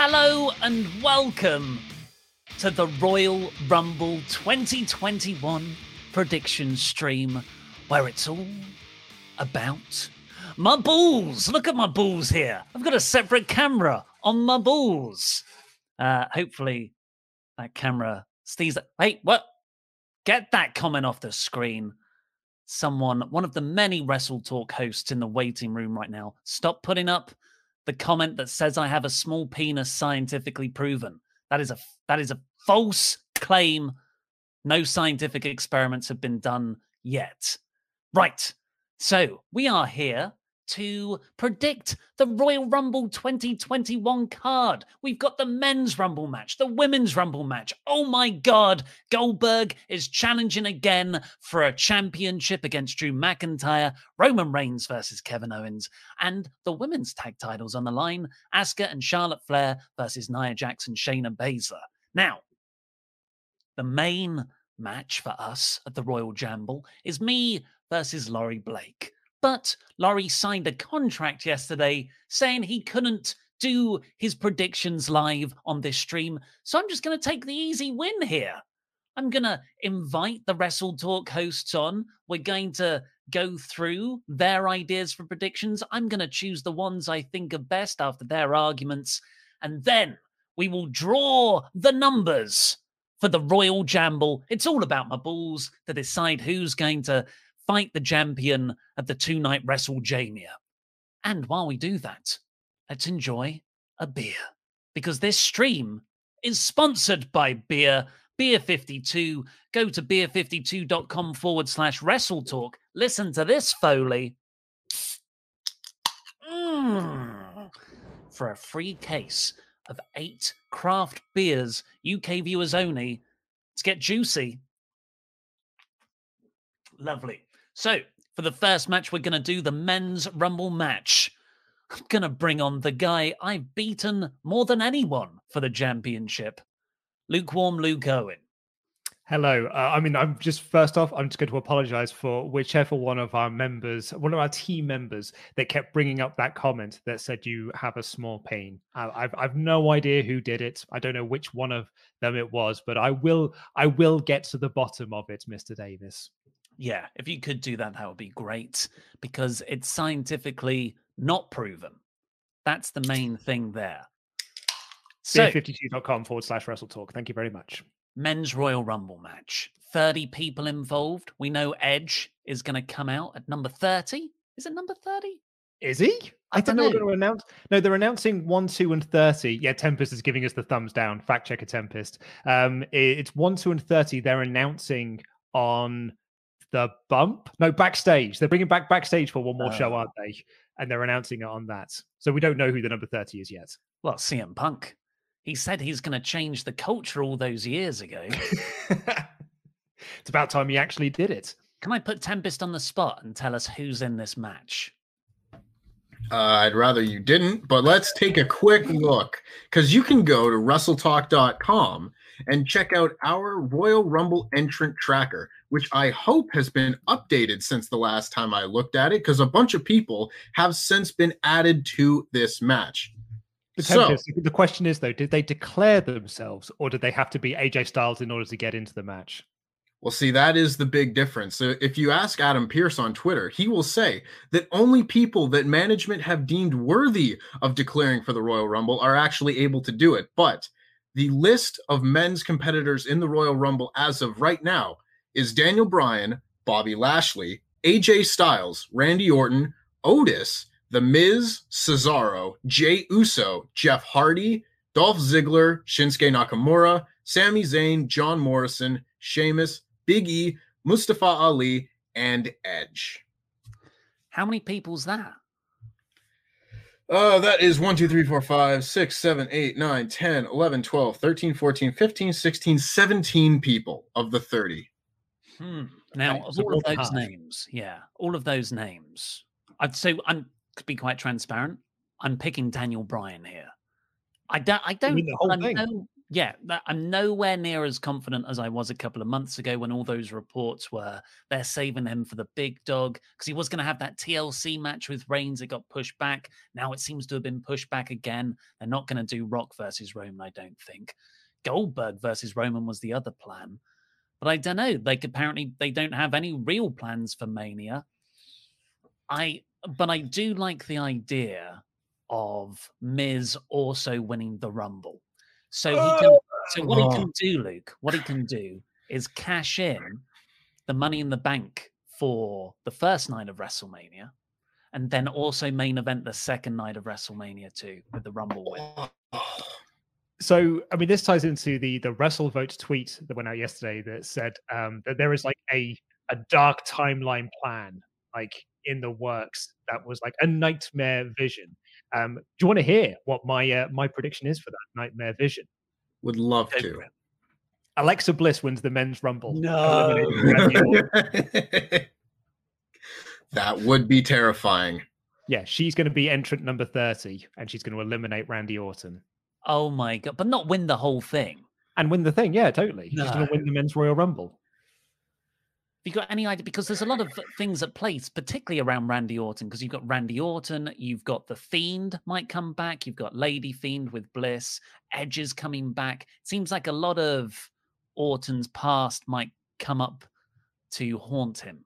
Hello and welcome to the Royal Rumble 2021 prediction stream where it's all about my balls. Look at my balls here. I've got a separate camera on my balls. Uh, hopefully, that camera stays. Wait, what? Get that comment off the screen. Someone, one of the many Wrestle Talk hosts in the waiting room right now, stop putting up the comment that says I have a small penis scientifically proven. That is a that is a false claim. No scientific experiments have been done yet. Right. So, we are here to predict the Royal Rumble 2021 card. We've got the men's Rumble match, the women's Rumble match. Oh my God, Goldberg is challenging again for a championship against Drew McIntyre, Roman Reigns versus Kevin Owens, and the women's tag titles on the line Asuka and Charlotte Flair versus Nia Jackson, Shayna Baszler. Now, the main match for us at the Royal Jamble is me versus Laurie Blake. But Laurie signed a contract yesterday saying he couldn't do his predictions live on this stream. So I'm just going to take the easy win here. I'm going to invite the Wrestle Talk hosts on. We're going to go through their ideas for predictions. I'm going to choose the ones I think are best after their arguments. And then we will draw the numbers for the Royal Jamble. It's all about my balls to decide who's going to fight the champion of the two night WrestleJamia. And while we do that, let's enjoy a beer because this stream is sponsored by beer. Beer 52. Go to beer52.com forward slash wrestle talk. Listen to this, Foley. Mm. For a free case of eight craft beers, UK viewers only. Let's get juicy. Lovely. So, for the first match, we're going to do the men's Rumble match. I'm going to bring on the guy I've beaten more than anyone for the championship Lukewarm Luke Owen. Hello. Uh, I mean, I'm just first off, I'm just going to apologize for whichever one of our members, one of our team members, that kept bringing up that comment that said you have a small pain. Uh, I've I've no idea who did it. I don't know which one of them it was, but I will I will get to the bottom of it, Mr. Davis. Yeah, if you could do that, that would be great because it's scientifically not proven. That's the main thing there. So, 52.com forward slash wrestle talk. Thank you very much. Men's Royal Rumble match. 30 people involved. We know Edge is going to come out at number 30. Is it number 30? Is he? I, I don't know. They're going to announce. No, they're announcing one, two, and thirty. Yeah, Tempest is giving us the thumbs down. Fact checker Tempest. Um, it's one, two, and thirty. They're announcing on the bump. No, backstage. They're bringing back backstage for one more show, aren't they? And they're announcing it on that. So we don't know who the number 30 is yet. Well, CM Punk. He said he's going to change the culture all those years ago. it's about time he actually did it. Can I put Tempest on the spot and tell us who's in this match? Uh, I'd rather you didn't, but let's take a quick look because you can go to WrestleTalk.com and check out our Royal Rumble entrant tracker, which I hope has been updated since the last time I looked at it, because a bunch of people have since been added to this match. The, so, the question is though, did they declare themselves or did they have to be AJ Styles in order to get into the match? Well, see, that is the big difference. So if you ask Adam Pearce on Twitter, he will say that only people that management have deemed worthy of declaring for the Royal Rumble are actually able to do it. But the list of men's competitors in the Royal Rumble as of right now is Daniel Bryan, Bobby Lashley, AJ Styles, Randy Orton, Otis, The Miz, Cesaro, Jay Uso, Jeff Hardy, Dolph Ziggler, Shinsuke Nakamura, Sami Zayn, John Morrison, Sheamus, Big E, Mustafa Ali, and Edge. How many people's that? Uh, that is 1, 2, 3, 4, 5, 6, 7, 8, 9, 10, 11, 12, 13, 14, 15, 16, 17 people of the 30. Hmm. Now, of all of those names, yeah, all of those names, I'd say I'm to be quite transparent. I'm picking Daniel Bryan here. I don't. I don't. I know, yeah, I'm nowhere near as confident as I was a couple of months ago when all those reports were they're saving him for the big dog because he was going to have that TLC match with Reigns. It got pushed back. Now it seems to have been pushed back again. They're not going to do Rock versus Roman, I don't think. Goldberg versus Roman was the other plan, but I don't know. Like apparently they don't have any real plans for Mania. I, but I do like the idea of Miz also winning the Rumble so he can. Oh! So what he oh. can do, Luke, what he can do is cash in the money in the bank for the first night of WrestleMania, and then also main event the second night of WrestleMania too with the Rumble win. Oh. So, I mean, this ties into the the WrestleVote tweet that went out yesterday that said um, that there is like a a dark timeline plan like in the works that was like a nightmare vision um, do you want to hear what my uh, my prediction is for that nightmare vision? Would love to. Alexa Bliss wins the men's rumble. No. that would be terrifying. Yeah, she's going to be entrant number 30 and she's going to eliminate Randy Orton. Oh my god, but not win the whole thing. And win the thing, yeah, totally. No. She's going to win the men's Royal Rumble Have you got any idea? Because there's a lot of things at place, particularly around Randy Orton, because you've got Randy Orton, you've got the Fiend might come back, you've got Lady Fiend with Bliss, Edges coming back. It seems like a lot of Orton's past might come up to haunt him.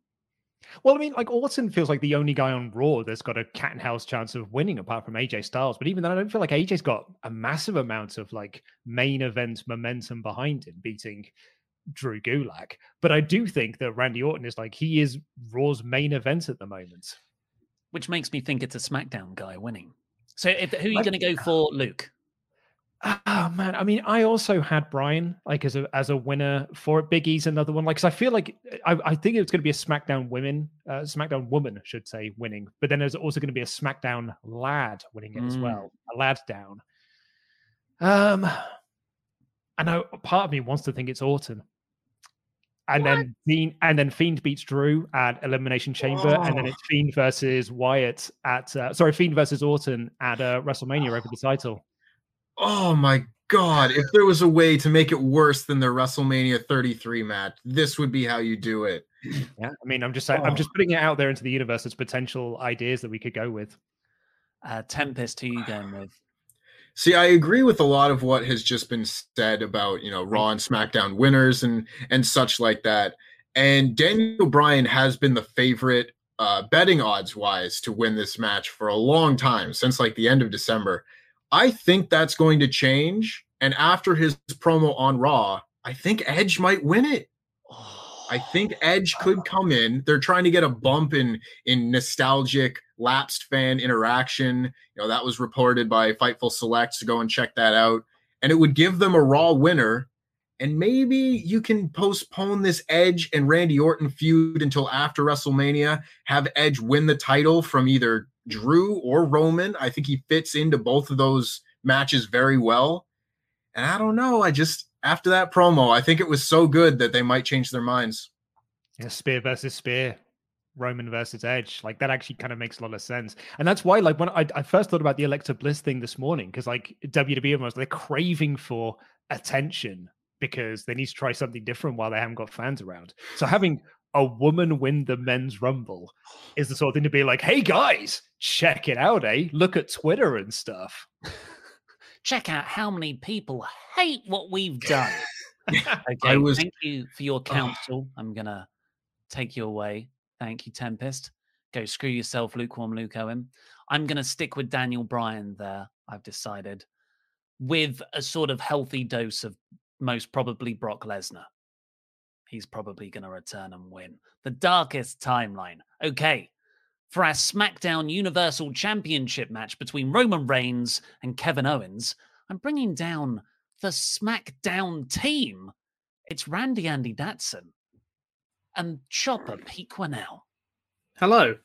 Well, I mean, like Orton feels like the only guy on Raw that's got a cat and house chance of winning, apart from AJ Styles. But even then, I don't feel like AJ's got a massive amount of like main event momentum behind him, beating Drew Gulak. But I do think that Randy Orton is like he is Raw's main event at the moment, which makes me think it's a SmackDown guy winning. So, if, who are you going to go uh, for, Luke? Oh man, I mean, I also had Bryan like as a as a winner for it. Big E's another one. Like, cause I feel like I, I think it's going to be a SmackDown women, uh, SmackDown woman, I should say, winning. But then there's also going to be a SmackDown lad winning it mm. as well, a lad down. Um, I know part of me wants to think it's Orton, and what? then Fiend, and then Fiend beats Drew at Elimination Chamber, oh. and then it's. Fiend versus Wyatt at uh, sorry, Fiend versus Orton at uh, WrestleMania over the title. Oh my god! If there was a way to make it worse than the WrestleMania 33 match, this would be how you do it. Yeah, I mean, I'm just oh. I'm just putting it out there into the universe as potential ideas that we could go with. Uh, Tempest, who you going with? See, I agree with a lot of what has just been said about, you know, Raw and SmackDown winners and and such like that. And Daniel Bryan has been the favorite uh, betting odds wise to win this match for a long time, since like the end of December. I think that's going to change. And after his promo on Raw, I think Edge might win it. I think Edge could come in. They're trying to get a bump in in nostalgic lapsed fan interaction. You know, that was reported by Fightful Select, so go and check that out. And it would give them a Raw winner. And maybe you can postpone this Edge and Randy Orton feud until after WrestleMania. Have Edge win the title from either Drew or Roman. I think he fits into both of those matches very well. And I don't know. I just after that promo, I think it was so good that they might change their minds. Yeah, spear versus spear, Roman versus Edge. Like that actually kind of makes a lot of sense. And that's why, like, when I, I first thought about the Alexa Bliss thing this morning, because like WWE was they're craving for attention because they need to try something different while they haven't got fans around. So having a woman win the men's rumble is the sort of thing to be like, hey guys, check it out, eh? Look at Twitter and stuff. check out how many people hate what we've done. okay, was... thank you for your counsel. I'm gonna take you away. Thank you, Tempest. Go screw yourself, lukewarm Luke Owen. I'm gonna stick with Daniel Bryan there. I've decided with a sort of healthy dose of most probably Brock Lesnar. He's probably going to return and win. The darkest timeline. Okay. For our SmackDown Universal Championship match between Roman Reigns and Kevin Owens, I'm bringing down the SmackDown team. It's Randy Andy Datson and Chopper Pete Quinnell. Hello.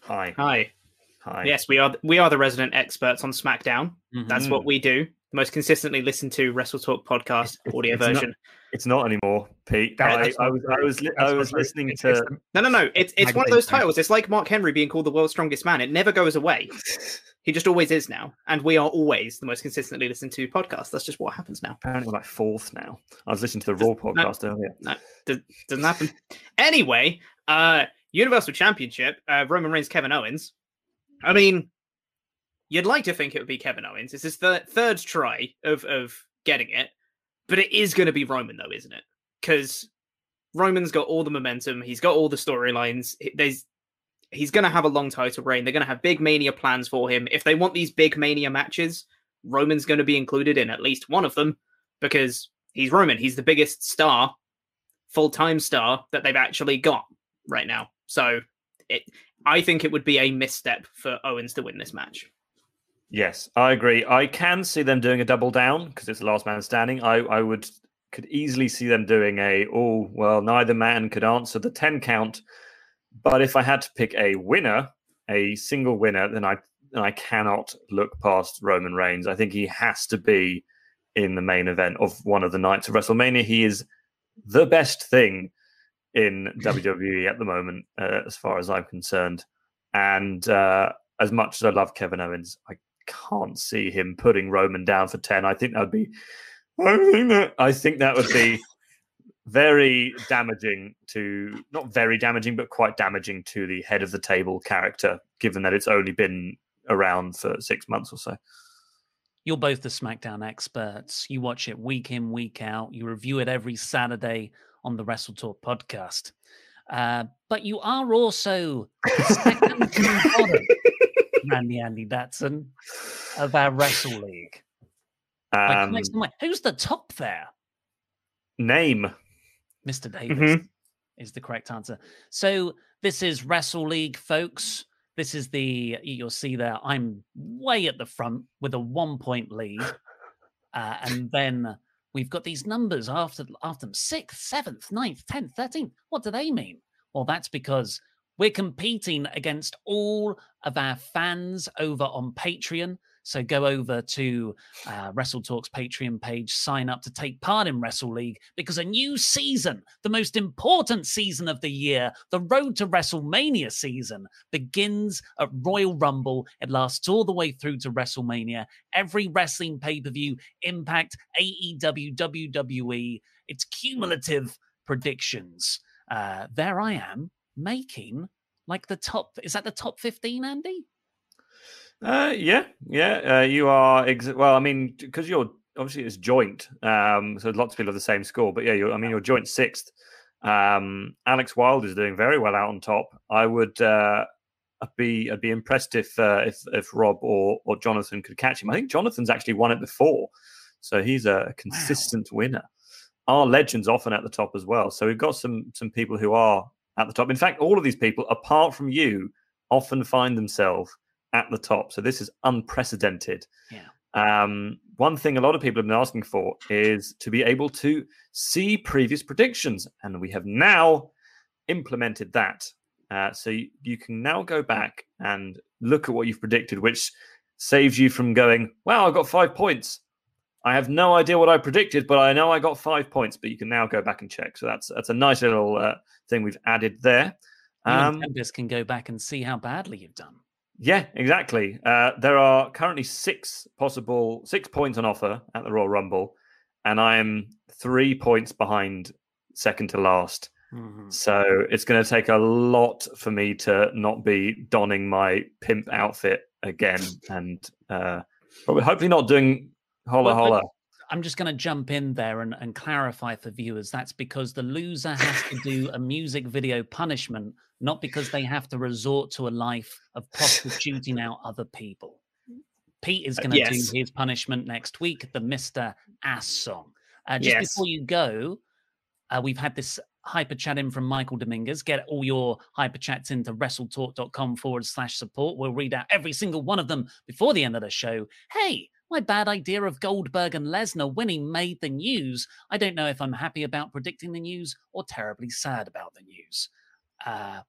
Hi. Hi. Hi. Yes, we are we are the resident experts on SmackDown. Mm-hmm. That's what we do most consistently listened to Wrestle Talk podcast audio it's version. Not, it's not anymore, Pete. I, I, was I was I was listening it's, to it's, no no no. It's it's one of those titles. It's like Mark Henry being called the world's strongest man. It never goes away. he just always is now, and we are always the most consistently listened to podcast. That's just what happens now. Apparently, we're like fourth now. I was listening to the Raw podcast no, earlier. No, doesn't happen. anyway, uh, Universal Championship, uh, Roman Reigns, Kevin Owens. I mean, You'd like to think it would be Kevin Owens. It's his third third try of of getting it, but it is going to be Roman though, isn't it? Because Roman's got all the momentum. He's got all the storylines. There's he's going to have a long title reign. They're going to have big Mania plans for him. If they want these big Mania matches, Roman's going to be included in at least one of them because he's Roman. He's the biggest star, full time star that they've actually got right now. So it, I think it would be a misstep for Owens to win this match. Yes, I agree. I can see them doing a double down because it's the last man standing. I, I would could easily see them doing a oh well, neither man could answer the ten count. But if I had to pick a winner, a single winner, then I then I cannot look past Roman Reigns. I think he has to be in the main event of one of the nights of WrestleMania. He is the best thing in WWE at the moment, uh, as far as I'm concerned. And uh, as much as I love Kevin Owens, I can't see him putting Roman down for 10. I think that would be I think that I think that would be very damaging to not very damaging, but quite damaging to the head of the table character, given that it's only been around for six months or so. You're both the SmackDown experts. You watch it week in, week out. You review it every Saturday on the Wrestle Talk podcast. Uh, but you are also second Randy Andy Datson of our Wrestle League. Um, Who's the top there? Name. Mr. Davis mm-hmm. is the correct answer. So this is Wrestle League, folks. This is the you'll see there. I'm way at the front with a one point lead, uh, and then we've got these numbers after after them: sixth, seventh, ninth, tenth, thirteenth. What do they mean? Well, that's because we're competing against all of our fans over on Patreon. So go over to uh, Wrestle Talks Patreon page, sign up to take part in Wrestle League because a new season, the most important season of the year, the Road to WrestleMania season, begins at Royal Rumble. It lasts all the way through to WrestleMania. Every wrestling pay per view, Impact, AEW, WWE, it's cumulative predictions. Uh, there I am making like the top. Is that the top fifteen, Andy? Uh, yeah, yeah. Uh, you are ex- well. I mean, because you're obviously it's joint, um, so lots of people have the same score. But yeah, you're, I mean, you're joint sixth. Um, Alex Wild is doing very well out on top. I would uh, be I'd be impressed if uh, if if Rob or or Jonathan could catch him. I think Jonathan's actually won it before, so he's a consistent wow. winner. Our legends often at the top as well. So we've got some some people who are at the top. In fact, all of these people, apart from you, often find themselves at the top. So this is unprecedented. Yeah. Um, one thing a lot of people have been asking for is to be able to see previous predictions, and we have now implemented that. Uh, so you, you can now go back and look at what you've predicted, which saves you from going, "Wow, I got five points." I have no idea what I predicted, but I know I got five points. But you can now go back and check. So that's that's a nice little uh, thing we've added there. Um, Tempest can go back and see how badly you've done. Yeah, exactly. Uh, there are currently six possible six points on offer at the Royal Rumble, and I am three points behind second to last. Mm-hmm. So it's going to take a lot for me to not be donning my pimp outfit again, and uh, hopefully not doing holla well, holla. I'm just going to jump in there and, and clarify for viewers. That's because the loser has to do a music video punishment, not because they have to resort to a life of prostituting out other people. Pete is going to uh, yes. do his punishment next week, the Mr. Ass song. Uh, just yes. before you go, uh, we've had this hyper chat in from Michael Dominguez. Get all your hyper chats into wrestletalk.com forward slash support. We'll read out every single one of them before the end of the show. Hey, my bad idea of Goldberg and Lesnar winning made the news. I don't know if I'm happy about predicting the news or terribly sad about the news. Uh,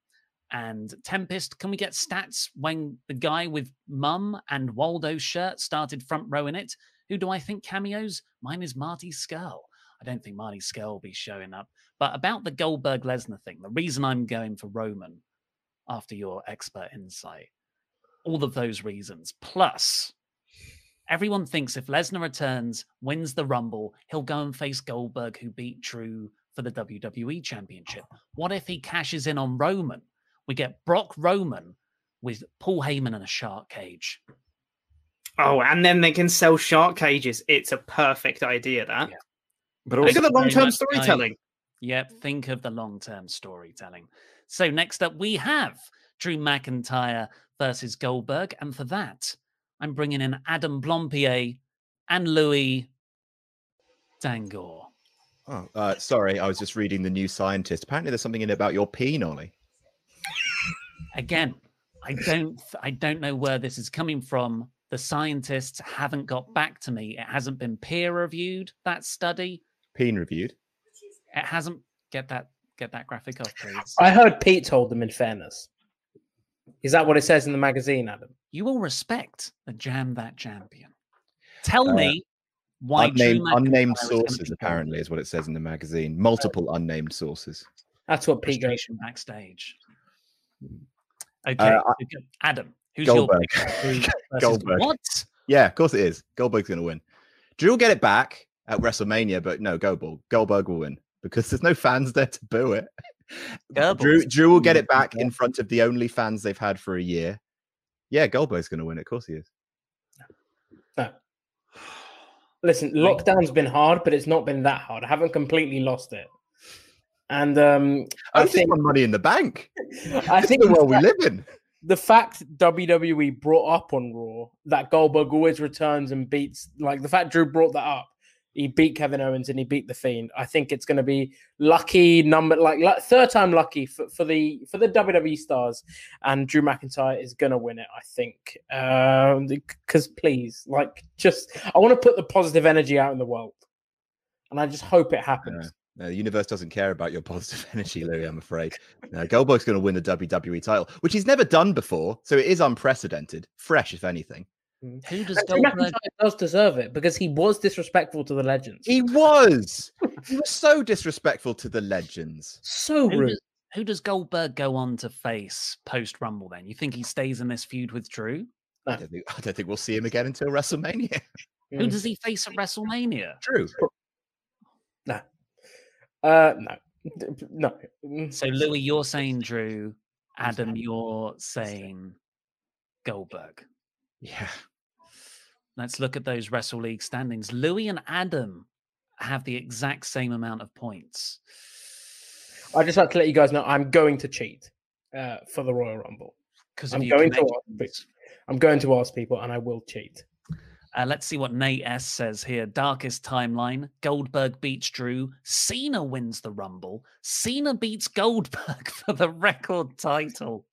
and Tempest, can we get stats when the guy with Mum and Waldo's shirt started front row in it? Who do I think cameos? Mine is Marty Scurll. I don't think Marty Scurll will be showing up. But about the Goldberg Lesnar thing, the reason I'm going for Roman after your expert insight, all of those reasons, plus everyone thinks if Lesnar returns, wins the Rumble, he'll go and face Goldberg, who beat Drew for the WWE Championship. Oh. What if he cashes in on Roman? We get Brock Roman with Paul Heyman in a shark cage. Oh, and then they can sell shark cages. It's a perfect idea, that. Yeah. But also, think of the long term storytelling. Yep, think of the long term storytelling. So next up, we have Drew McIntyre versus Goldberg, and for that, I'm bringing in Adam Blampied and Louis Dangoor. Oh, uh, sorry, I was just reading the New Scientist. Apparently, there's something in it about your peen, Ollie. Again, I don't, I don't know where this is coming from. The scientists haven't got back to me. It hasn't been peer reviewed. That study. Peen reviewed. It hasn't. Get that. Get that graphic off, please. I heard Pete told them. In fairness, is that what it says in the magazine, Adam? You will respect the jam that champion. Tell uh, me why unnamed, unnamed sources apparently is what it says in the magazine. Multiple unnamed sources. That's what Pete goes backstage. Okay, uh, Adam, who's Goldberg. your Goldberg? What? Yeah, of course it is. Goldberg's going to win. Drew will get it back at WrestleMania, but no, Goldberg, Goldberg will win because there's no fans there to boo it. Drew, Drew will get it back in front of the only fans they've had for a year. Yeah, Goldberg's going to win. Of course he is. No. Listen, lockdown's been hard, but it's not been that hard. I haven't completely lost it. And um, I, think I think money in the bank. I think the world we live in. The fact WWE brought up on Raw that Goldberg always returns and beats, like the fact Drew brought that up he beat Kevin Owens and he beat the Fiend. I think it's going to be lucky number like, like third time lucky for, for the for the WWE stars, and Drew McIntyre is going to win it. I think because um, please, like, just I want to put the positive energy out in the world, and I just hope it happens. No, the universe doesn't care about your positive energy, Louis. I'm afraid. No, Goldberg's going to win the WWE title, which he's never done before, so it is unprecedented, fresh if anything. Who does Goldberg... does deserve it because he was disrespectful to the legends. He was. he was so disrespectful to the legends. So who rude. Does, who does Goldberg go on to face post Rumble? Then you think he stays in this feud with Drew? No. I, don't think, I don't think we'll see him again until WrestleMania. Who mm. does he face at WrestleMania? Drew. No. Uh, no. No. So Louis, you're saying Drew. Adam, you're saying Goldberg. Yeah. Let's look at those Wrestle League standings. Louis and Adam have the exact same amount of points. I just like to let you guys know I'm going to cheat uh, for the Royal Rumble because I'm going to ask, I'm going to ask people, and I will cheat. Uh, let's see what Nate S says here. Darkest timeline. Goldberg beats Drew. Cena wins the Rumble. Cena beats Goldberg for the record title.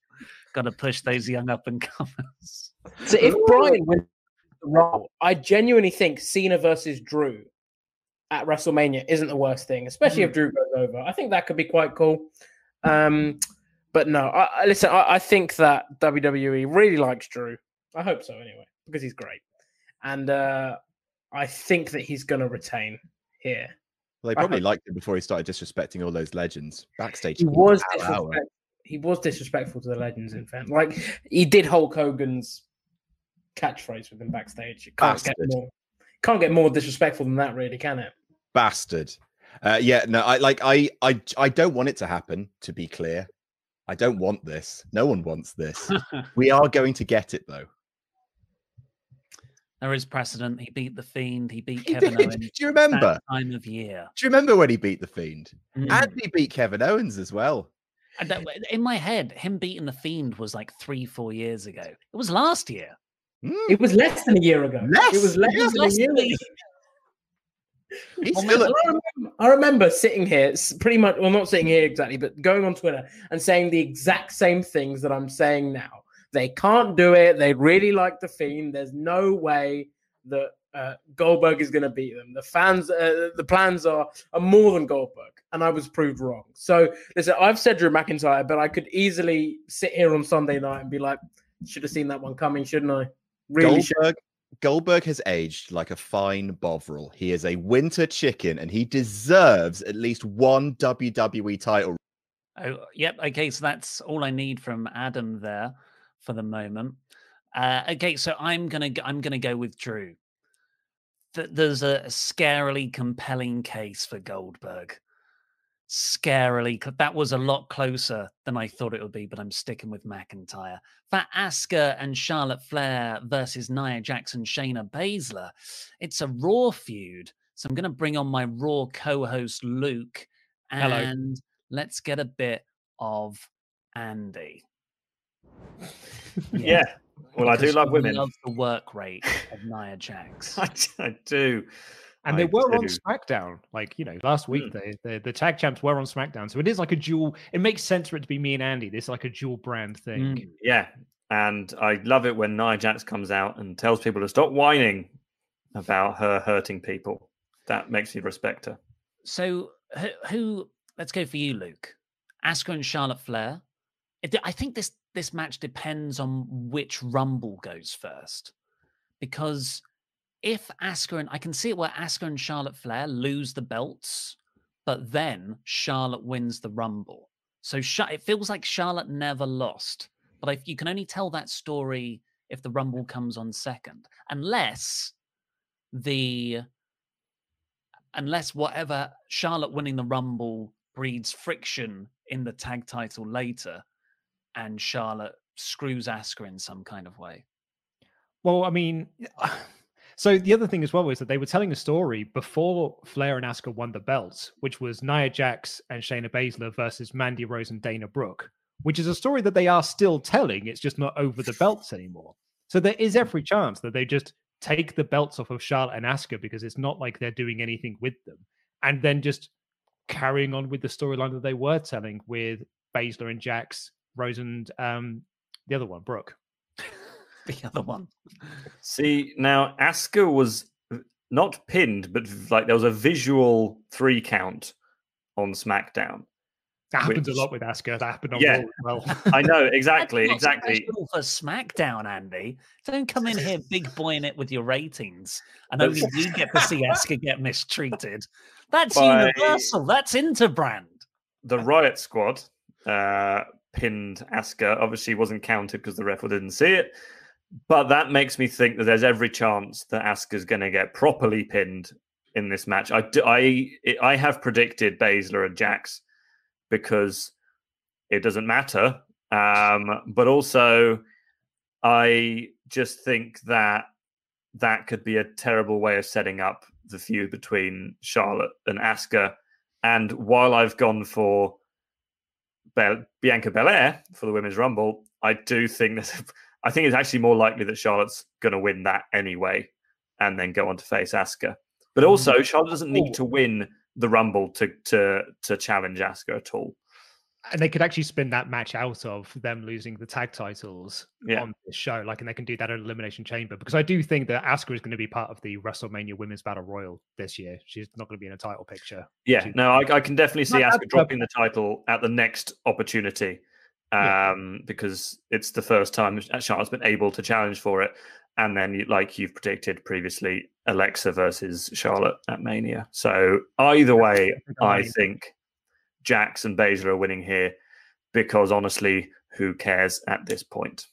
Got to push those young up and comers. So if Bryan wins the Rumble, I genuinely think Cena versus Drew at WrestleMania isn't the worst thing, especially mm. if Drew goes over. I think that could be quite cool. Um, but no, I, listen, I, I, think that WWE really likes Drew. I hope so anyway, because he's great. And uh, I think that he's going to retain here. Well, they probably liked him before he started disrespecting all those legends backstage. He was he was disrespectful to the legends. In fact, like he did Hulk Hogan's catchphrase with him backstage. It can't Bastard. get more can't get more disrespectful than that, really, can it? bastard. Uh, yeah, no, I like I I I don't want it to happen. To be clear, I don't want this. No one wants this. we are going to get it though. There is precedent. He beat the Fiend. He beat he Kevin did. Owens. Do you remember? time of year. Do you remember when he beat the Fiend? Mm. And he beat Kevin Owens as well. And in my head, him beating the Fiend was like three, four years ago. It was last year. Mm. It was less than a year ago. Less? It was less, It was than, less a year than a ago. He's still I, remember, I remember sitting here, s- pretty much, well, not sitting here exactly, but going on Twitter and saying the exact same things that I'm saying now. They can't do it. They really like the Fiend. There's no way that uh, Goldberg is going to beat them. The fans, uh, the plans are are more than Goldberg, and I was proved wrong. So listen, I've said Drew McIntyre, but I could easily sit here on Sunday night and be like, should have seen that one coming, shouldn't I? Really. Goldberg, Goldberg has aged like a fine Bovril. He is a winter chicken and he deserves at least one WWE title. Oh, yep. Okay, so that's all I need from Adam there for the moment. Uh, okay, so I'm gonna I'm gonna go with Drew. Th- There's a scarily compelling case for Goldberg. Scarily, that was a lot closer than I thought it would be, but I'm sticking with McIntyre. For Asuka and Charlotte Flair versus Nia Jackson, Shayna Baszler, it's a Raw feud. So I'm going to bring on my Raw co-host Luke, Hello. and let's get a bit of Andy. Yeah. Well, I do love women. Love the work rate of Nia Jax. I, I do. And I they were on. SmackDown, like you know, last week. Mm. They, the the tag champs were on SmackDown, so it is like a dual. It makes sense for it to be me and Andy. This is like a dual brand thing. Mm. Yeah. And I love it when Nia Jax comes out and tells people to stop whining about her hurting people. That makes me respect her. So who, who? Let's go for you, Luke. Asuka and Charlotte Flair. I think this this match depends on which Rumble goes first, because if Asuka and I can see it where Asuka and Charlotte Flair lose the belts, but then Charlotte wins the Rumble. So it feels like Charlotte never lost, but if you can only tell that story if the Rumble comes on second, unless the unless whatever Charlotte winning the Rumble breeds friction in the tag title later, and Charlotte screws Asuka in some kind of way. Well, I mean, so the other thing as well is that they were telling a story before Flair and Asuka won the belts, which was Nia Jax and Shayna Baszler versus Mandy Rose and Dana Brooke, which is a story that they are still telling. It's just not over the belts anymore. So there is every chance that they just take the belts off of Charlotte and Asuka because it's not like they're doing anything with them, and then just carrying on with the storyline that they were telling with Baszler and Jax, Rose and um, the other one, Brooke. The other one. See, now Asuka was not pinned, but like there was a visual three count on SmackDown. That happens which- a lot with Asuka. That happened on Yeah. Raw as well. I know exactly, exactly. for SmackDown, Andy. Don't come in here big boying it with your ratings, and only you get to see Asuka get mistreated. That's By- universal. That's interbrand. The Riot Squad uh, pinned Asuka. Obviously, wasn't counted because the ref didn't see it. But that makes me think that there's every chance that Asuka's going to get properly pinned in this match. I I I have predicted Baszler and Jax because it doesn't matter. Um, but also, I just think that that could be a terrible way of setting up the feud between Charlotte and Asuka. And while I've gone for Bel- Bianca Belair for the Women's Rumble, I do think that I think it's actually more likely that Charlotte's going to win that anyway, and then go on to face Asuka. But mm. also, Charlotte doesn't need to win the Rumble to to to challenge Asuka at all. and they could actually spin that match out of them losing the tag titles Yeah. on the show, like, and they can do that at Elimination Chamber because I do think that Asuka is going to be part of the WrestleMania Women's Battle Royal this year. She's not going to be in a title picture. Yeah, She- no, I, I can definitely see Asuka dropping the title at the next opportunity um, because it's the first time Charlotte's been able to challenge for it. And then, like you've predicted previously, Alexa versus Charlotte at Mania. So either way, I think Jax and Baszler are winning here because honestly, who cares at this point?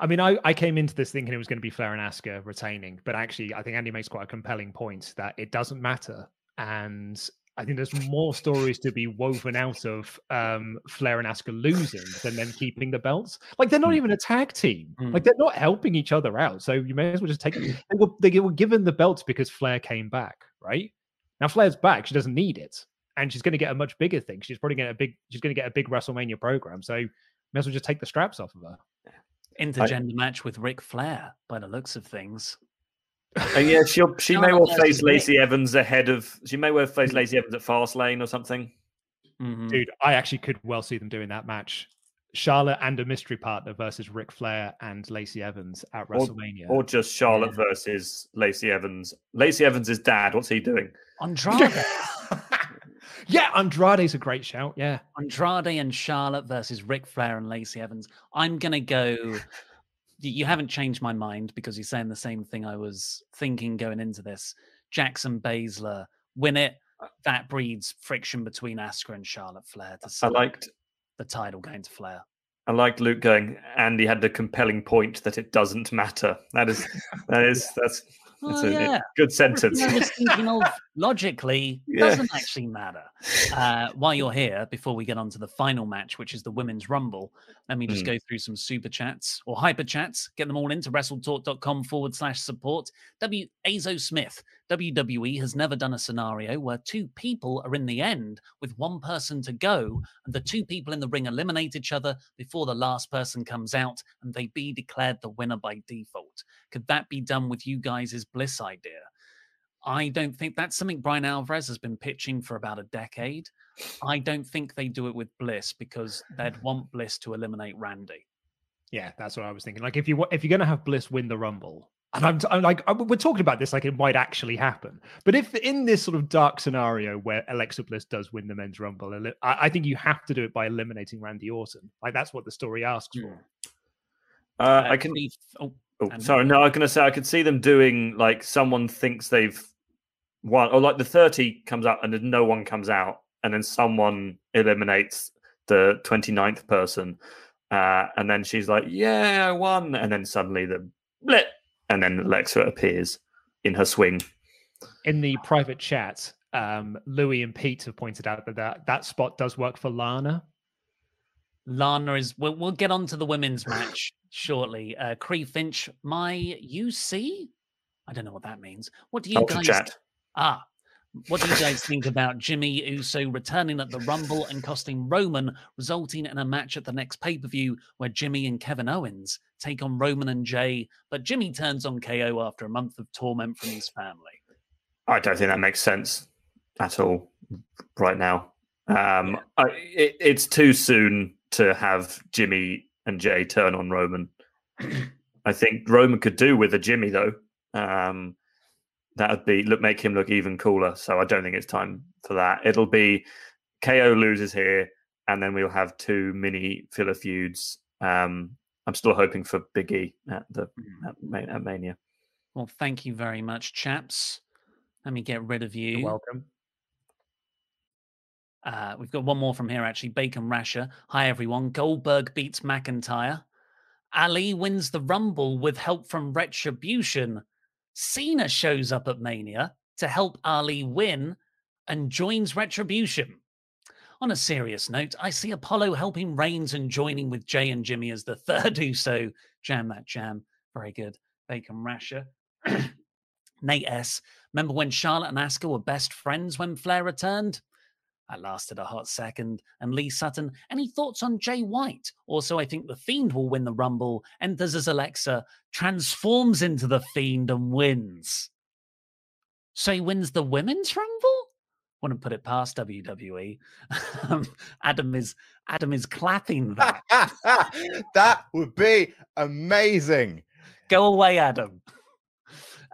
I mean, I, I came into this thinking it was going to be Flair and Asuka retaining, but actually, I think Andy makes quite a compelling point that it doesn't matter and I think there's more stories to be woven out of um, Flair and Asuka losing than them keeping the belts. Like they're not Mm. even a tag team. Mm. Like they're not helping each other out. So you may as well just take. They were, they were given the belts because Flair came back, right? Now Flair's back. She doesn't need it, and she's going to get a much bigger thing. She's probably going to a big. She's going to get a big WrestleMania program. So may as well just take the straps off of her. Intergender match with Ric Flair, by the looks of things. And yeah, she'll she may well face Ric. Lacey Evans ahead of. She may well face Lacey Evans at Fastlane or something. Mm-hmm. Dude, I actually could well see them doing that match. Charlotte and a mystery partner versus Ric Flair and Lacey Evans at Or, WrestleMania. or just Charlotte versus Lacey Evans. Lacey Evans' is dad. What's he doing? Andrade. yeah, Andrade's a great shout. Yeah. Andrade and Charlotte versus Ric Flair and Lacey Evans. I'm gonna go. You haven't changed my mind because you're saying the same thing I was thinking going into this. Jackson Baszler win it. Uh that breeds friction between Asuka and Charlotte Flair to I liked the title going to Flair. I liked Luke going, and he had the compelling point that it doesn't matter. That is that is that's that's Oh, a yeah. good sentence. I was thinking of logically Yeah. doesn't actually matter. Uh, while you're here, before we get on to the final match, which is the women's rumble, let me just Mm. go through some super chats or hyper chats. Get them all into wrestletalk.com forward slash support. W Azo Smith, WWE has never done a scenario where two people are in the end with one person to go, and the two people in the ring eliminate each other before the last person comes out, and they be declared the winner by default. Could that be done with you guys' bliss idea? I don't think that's something Bryan Alvarez has been pitching for about a decade. I don't think they do it with Bliss because they'd want Bliss to eliminate Randy. Yeah, that's what I was thinking. Like if you if you're gonna have Bliss win the Rumble, and I'm, I'm like I'm- we're talking about this like it might actually happen. But if in this sort of dark scenario where Alexa Bliss does win the men's Rumble, I, I think you have to do it by eliminating Randy Orton. Like that's what the story asks for. Uh, I can. Oh, oh sorry. No, I was going to say I could see them doing like someone thinks they've won, or like the thirty comes out and then no one comes out, and then someone eliminates the 29th person, uh, and then she's like, "Yeah, I won," and then suddenly the blip, and then Alexa appears in her swing. In the private chat, um, Louis and Pete have pointed out that, that that spot does work for Lana. Lana is. We'll, we'll get on to the women's match shortly. Uh, Cree Finch, my UC. I don't know what that means. What do you Ultra guys? chat. Ah, what do you guys think about Jimmy Uso returning at the Rumble and costing Roman, resulting in a match at the next pay per view where Jimmy and Kevin Owens take on Roman and Jay, but Jimmy turns on KO after a month of torment from his family? I don't think that makes sense at all right now. Um, I, it, it's too soon to have Jimmy and Jay turn on Roman. I think Roman could do with a Jimmy though. Um, that would be look make him look even cooler. So I don't think it's time for that. It'll be KO loses here, and then we'll have two mini filler feuds. Um, I'm still hoping for Big E at the at, at Mania. Well, thank you very much, chaps. Let me get rid of you. You're welcome. Uh, we've got one more from here, actually. Bacon Rasher. Hi, everyone. Goldberg beats McIntyre. Ali wins the Rumble with help from Retribution. Cena shows up at Mania to help Ali win and joins Retribution. On a serious note, I see Apollo helping Reigns and joining with Jay and Jimmy as the third Uso. Jam that jam. Very good. Bacon Rasher. Nate S. Remember when Charlotte and Asuka were best friends when Flair returned? That lasted a hot second. And Lee Sutton, any thoughts on Jay White? Also, I think The Fiend will win the Rumble, enters as Alexa, transforms into The Fiend and wins. So he wins the Women's Rumble? Wouldn't put it past WWE. Um, Adam is Adam is clapping that. that would be amazing. Go away, Adam.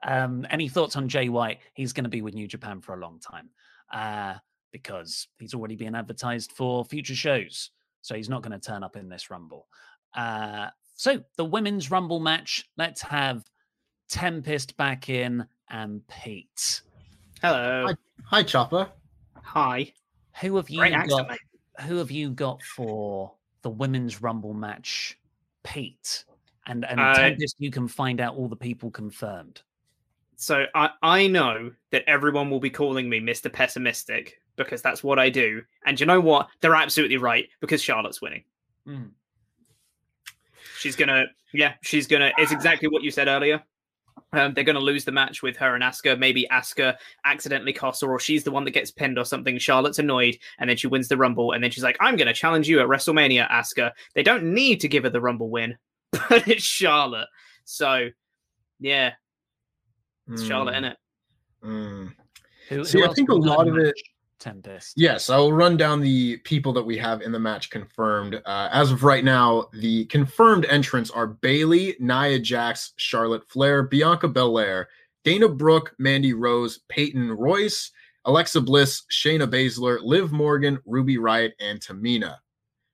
Um, any thoughts on Jay White? He's going to be with New Japan for a long time uh, because he's already being advertised for future shows. So he's not going to turn up in this Rumble. Uh, so the women's Rumble match, let's have Tempest back in and Pete. Hello. Hi, hi Chopper. Hi. Who have you Great accent, got? Who have you got for the women's Rumble match, Pete? And and Uh, Tempest, you can find out all the people confirmed. So I, I know that everyone will be calling me Mr. Pessimistic because that's what I do. And you know what? They're absolutely right because Charlotte's winning. Mm. She's gonna, yeah, she's gonna. It's exactly what you said earlier. Um, they're going to lose the match with her and Asuka. Maybe Asuka accidentally costs her, or she's the one that gets pinned or something. Charlotte's annoyed, and then she wins the Rumble, and then she's like, "I'm going to challenge you at WrestleMania, Asuka." They don't need to give her the Rumble win, but it's Charlotte. So, yeah, it's mm. Charlotte in it. Mm. Who, See, I think a lot of it. Tempest. Yes, I will run down the people that we have in the match confirmed. Uh, as of right now, the confirmed entrants are Bayley, Nia Jax, Charlotte Flair, Bianca Belair, Dana Brooke, Mandy Rose, Peyton Royce, Alexa Bliss, Shayna Baszler, Liv Morgan, Ruby Riott, and Tamina.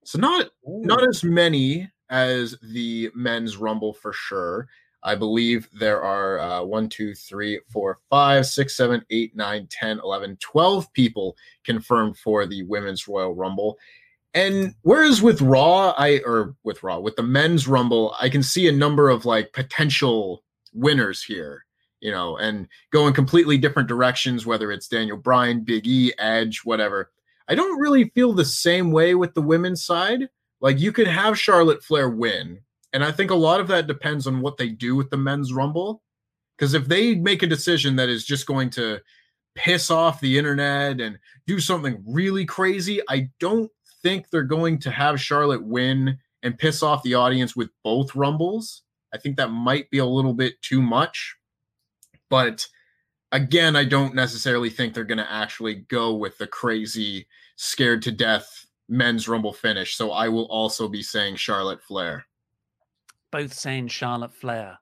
So not Ooh. not as many as the men's rumble for sure. I believe there are uh, 1, 2, 3, 4, 5, 6, 7, 8, 9, 10, 11, 12 people confirmed for the Women's Royal Rumble. And whereas with Raw, I or with Raw, with the men's rumble, I can see a number of like potential winners here, you know, and go in completely different directions, whether it's Daniel Bryan, Big E, Edge, whatever. I don't really feel the same way with the women's side. Like you could have Charlotte Flair win, and I think a lot of that depends on what they do with the men's rumble. Because if they make a decision that is just going to piss off the internet and do something really crazy, I don't think they're going to have Charlotte win and piss off the audience with both rumbles. I think that might be a little bit too much. But again, I don't necessarily think they're going to actually go with the crazy, scared to death men's rumble finish. So I will also be saying Charlotte Flair both saying Charlotte Flair.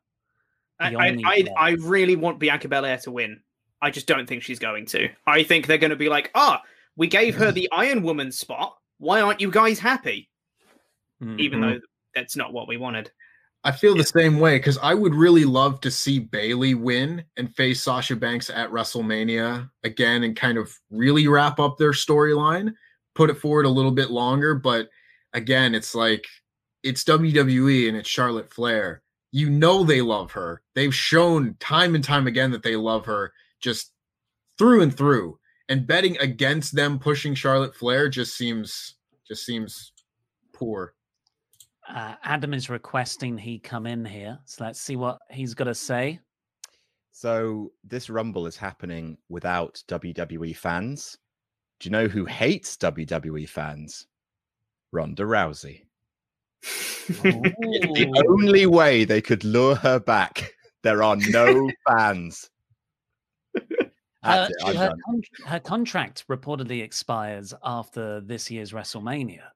I, I, I, I, really want Bianca Belair to win. I just don't think she's going to. I think they're going to be like, ah, we gave her the Iron Woman spot. Why aren't you guys happy? Mm-hmm. Even though that's not what we wanted. I feel the same way because I would really love to see Bayley win and face Sasha Banks at WrestleMania again and kind of really wrap up their storyline, put it forward a little bit longer. But again, it's like it's WWE and it's Charlotte Flair. You know they love her. They've shown time and time again that they love her just through and through. And betting against them pushing Charlotte Flair just seems just seems poor. Uh, Adam is requesting he come in here. So let's see what he's got to say. So this Rumble is happening without WWE fans. Do you know who hates WWE fans? Ronda Rousey the only way they could lure her back. There are no fans. Her, her, con- her, contract reportedly expires after this year's WrestleMania.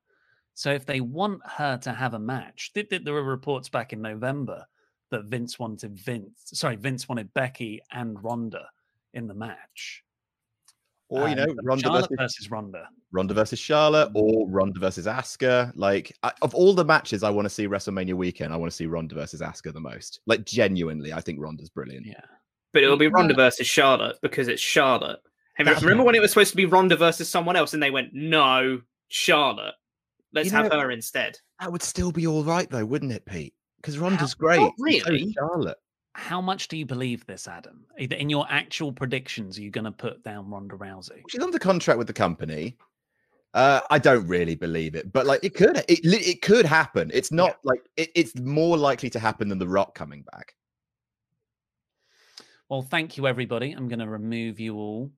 So if they want her to have a match, there were reports back in November that Vince wanted Vince, sorry, Vince wanted Becky and Ronda in the match. Or you um, know, Ronda versus, versus Ronda, Ronda versus Charlotte, mm. or Ronda versus Asuka. Like I, of all the matches I want to see WrestleMania weekend, I want to see Ronda versus Asuka the most. Like genuinely, I think Ronda's brilliant. Yeah, but it'll be mm, Ronda versus Charlotte because it's Charlotte. remember when it was supposed to be Ronda versus someone else, and they went, "No, Charlotte. Let's you have know, her instead." That would still be all right, though, wouldn't it, Pete? Because Ronda's How, great. really, so Charlotte how much do you believe this, Adam? In your actual predictions, are you going to put down Ronda Rousey? She's under contract with the company. Uh, I don't really believe it, but like it could, it it could happen. It's not yeah. like it, it's more likely to happen than The Rock coming back. Well, thank you, everybody. I'm going to remove you all,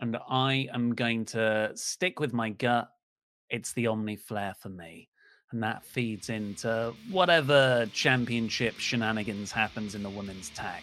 and I am going to stick with my gut. It's the Omni Flare for me and that feeds into whatever championship shenanigans happens in the women's tag.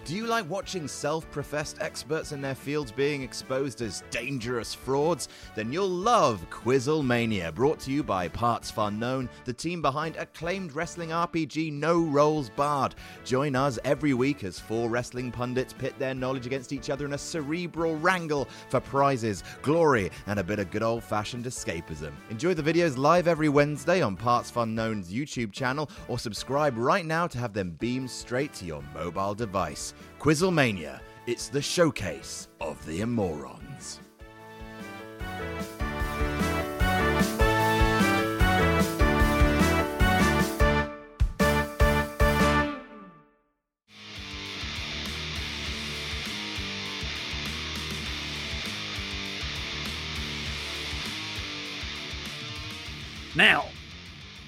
Do you like watching self professed experts in their fields being exposed as dangerous frauds? Then you'll love Quizzlemania, brought to you by Parts Fun Known, the team behind acclaimed wrestling RPG No Rolls Barred. Join us every week as four wrestling pundits pit their knowledge against each other in a cerebral wrangle for prizes, glory, and a bit of good old fashioned escapism. Enjoy the videos live every Wednesday on Parts Fun Known's YouTube channel or subscribe right now to have them beamed straight to your mobile device. Quizzlemania, it's the showcase of the immorons. Now,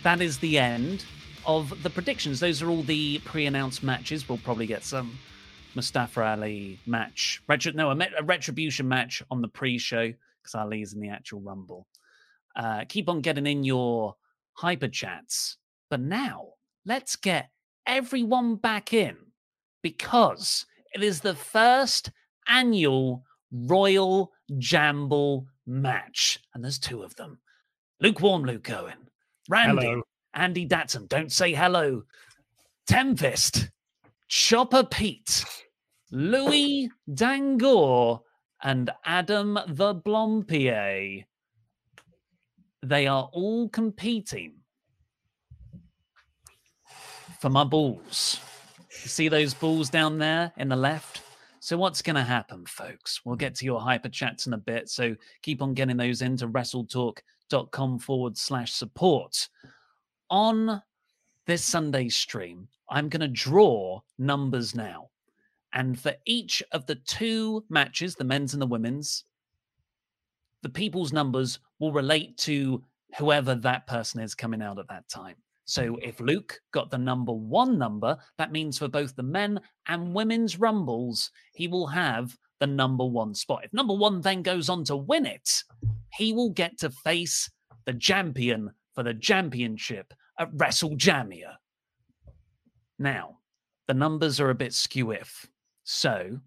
that is the end of the predictions. Those are all the pre-announced matches. We'll probably get some Mustafa Ali match, no, a, a retribution match on the pre-show because Ali is in the actual Rumble. Uh, keep on getting in your hyper chats, but now let's get everyone back in because it is the first annual Royal Jamble match, and there's two of them. Lukewarm Luke Owen, Randy, Hello. Andy Datson, don't say hello. Tempest, Chopper Pete, Louis Dangoor and Adam the Blampied. They are all competing for my balls. You see those balls down there in the left? So what's going to happen, folks? We'll get to your hyper chats in a bit. So keep on getting those into wrestletalk.com forward slash support on this Sunday stream, I'm going to draw numbers now. And for each of the two matches, the men's and the women's, the people's numbers will relate to whoever that person is coming out at that time. So if Luke got the number one number, that means for both the men and women's rumbles, he will have the number one spot. If number one then goes on to win it, he will get to face the champion for the championship at WrestleJamia. Now, the numbers are a bit skew if. So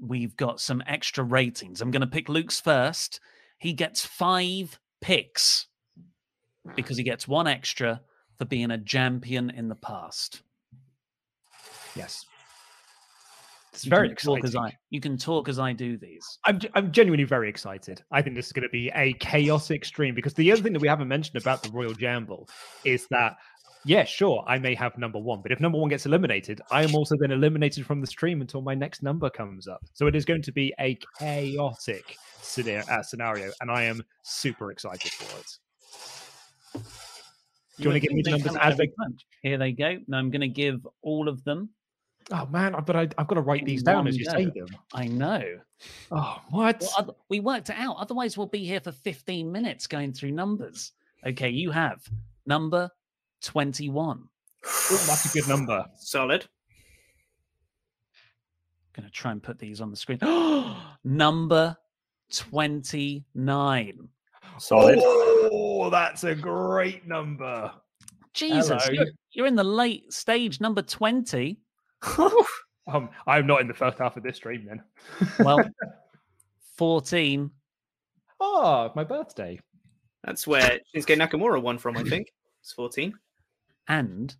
we've got some extra ratings. I'm going to pick Luke's first. He gets five picks because he gets one extra for being a champion in the past. Yes. It's you very exciting. As I, you can talk as I do these. I'm, I'm genuinely very excited. I think this is going to be a chaotic stream because the other thing that we haven't mentioned about the Royal Jamble is that, yeah, sure, I may have number one, but if number one gets eliminated, I am also then eliminated from the stream until my next number comes up. So it is going to be a chaotic uh, scenario, and I am super excited for it. Do you, want to give me the numbers as they punch? Here they go. Now I'm going to give all of them. Oh man, but I, have got to write these down as you say them. I know. Oh, what? Well, we worked it out. Otherwise, we'll be here for 15 minutes going through numbers. Okay, you have number 21. Ooh, that's a good number. Solid. Going to try and put these on the screen. number 29. Solid. Oh, that's a great number. Jesus, you're, you're, in the late stage, number 20. um, I'm not in the first half of this stream then. well, 14. Oh, my birthday. That's where Shinsuke Nakamura won from, I think. It's 14. And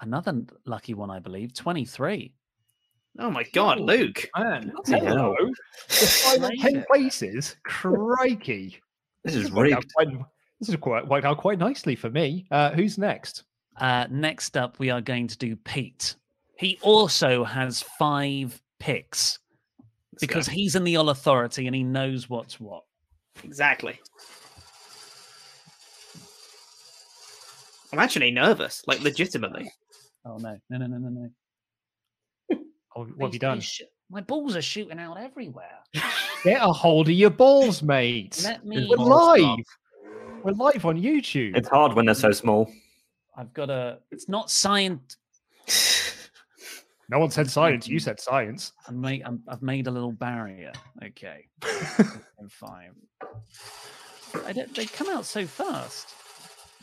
another lucky one, I believe, 23. Oh my God, Luke! Man, hello. The final ten places, crikey! This is rigged. Quite, this is quite worked out quite nicely for me. Uh, who's next? Uh, next up, we are going to do Pete. He also has five picks Let's because go. he's in the All Authority and he knows what's what. Exactly. I'm actually nervous, like legitimately. Oh no, no, no, no, no, no. Oh, what have you done? Sh- my balls are shooting out everywhere. Get a hold of your balls, mate. Let me. We're live. We're live on YouTube. It's hard when they're so small. I've got a. It's not science. No one said science. Mm. You said science. I made, i have made a little barrier. Okay. Five. I they come out so fast.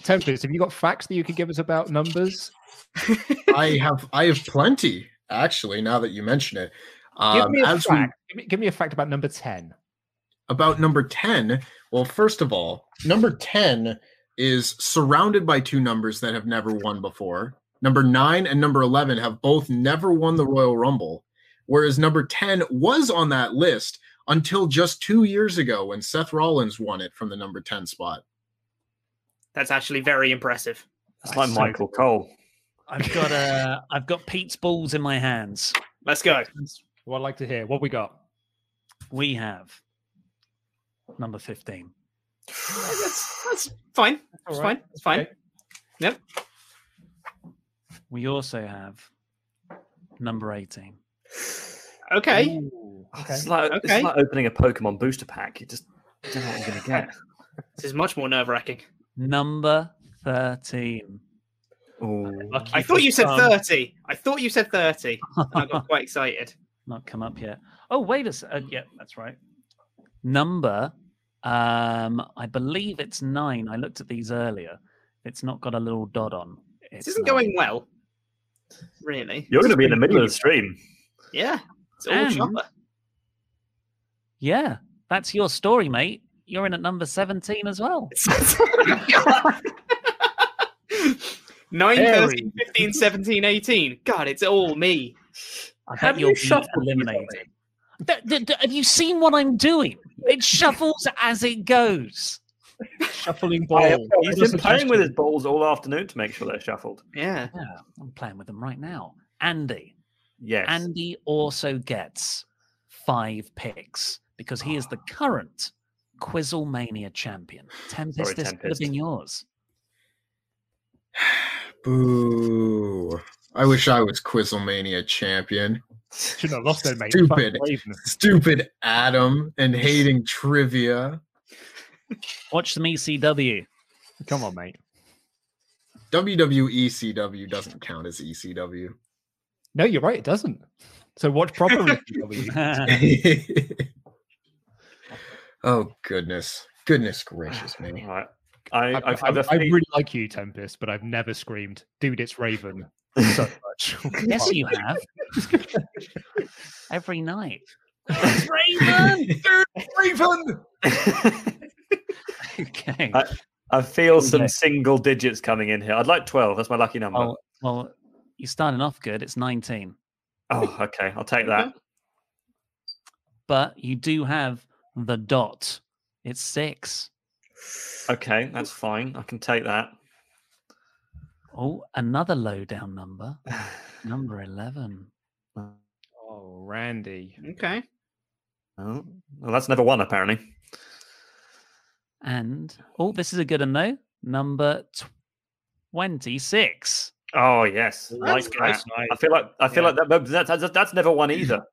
Tempest, have you got facts that you could give us about numbers? I have. I have plenty actually. Now that you mention it, um, give me a fact. We, give, me, give me a fact about number ten. About number ten. Well, first of all, number ten is surrounded by two numbers that have never won before. Number nine and number 11 have both never won the Royal Rumble, whereas number 10 was on that list until just two years ago when Seth Rollins won it from the number 10 spot. That's actually very impressive. That's like Michael Cole. I've got uh I've got Pete's balls in my hands. Let's go. What I'd like to hear. What we got? We have number 15. That's, that's fine. That's right. fine. It's fine. Okay. Yep. We also have number 18. Okay. Ooh, okay. It's, like, okay. it's like opening a Pokemon booster pack. You just don't know what you're going to get. This is much more nerve wracking. Number 13. Ooh. I thought you said 30. I thought you said 30. I got quite excited. Not come up yet. Oh, wait a second. Uh, yeah, that's right. Number, um, I believe it's nine. I looked at these earlier. It's not got a little dot on. It's this isn't nine. going well. Really? You're going to be in the middle of the stream. Yeah. It's all and, Yeah. That's your story, mate. You're in at number 17 as well. 9, 13, 15, 17, 18. God, it's all me. I bet you'll be eliminated. have you seen what I'm doing? It shuffles as it goes. Shuffling balls. He's been playing with his balls all afternoon to make sure they're shuffled. Yeah. yeah. I'm playing with them right now. Andy. Yes. Andy also gets five picks because he is the current Quizzlemania champion. Tempest, Sorry, this Tempest. could have been yours. Boo. I wish I was Quizzlemania champion. Should have lost it, mate. Stupid, stupid Adam and hating trivia. Watch some ECW. Come on, mate. WWE WWECW doesn't count as ECW. No, you're right. It doesn't. So watch proper ECW. oh goodness, goodness gracious me! Right. I, I, I, I, really like you, Tempest, but I've never screamed, "Dude, it's Raven!" so much. yes, you have. Every night. It's Raven. Dude, Raven. okay. I, I feel okay. some single digits coming in here. I'd like 12. That's my lucky number. Oh, well, you're starting off good. It's 19. Oh, okay. I'll take that. Mm-hmm. But you do have the dot. It's six. Okay, that's fine. I can take that. Oh, another low down number. number 11. Oh, Randy. Okay. Oh, well, that's never one, apparently. And oh, this is a good one though. Number twenty-six. Oh yes, That's like nice. that. I feel like I feel Yeah. like that, that's, that's that's never one either.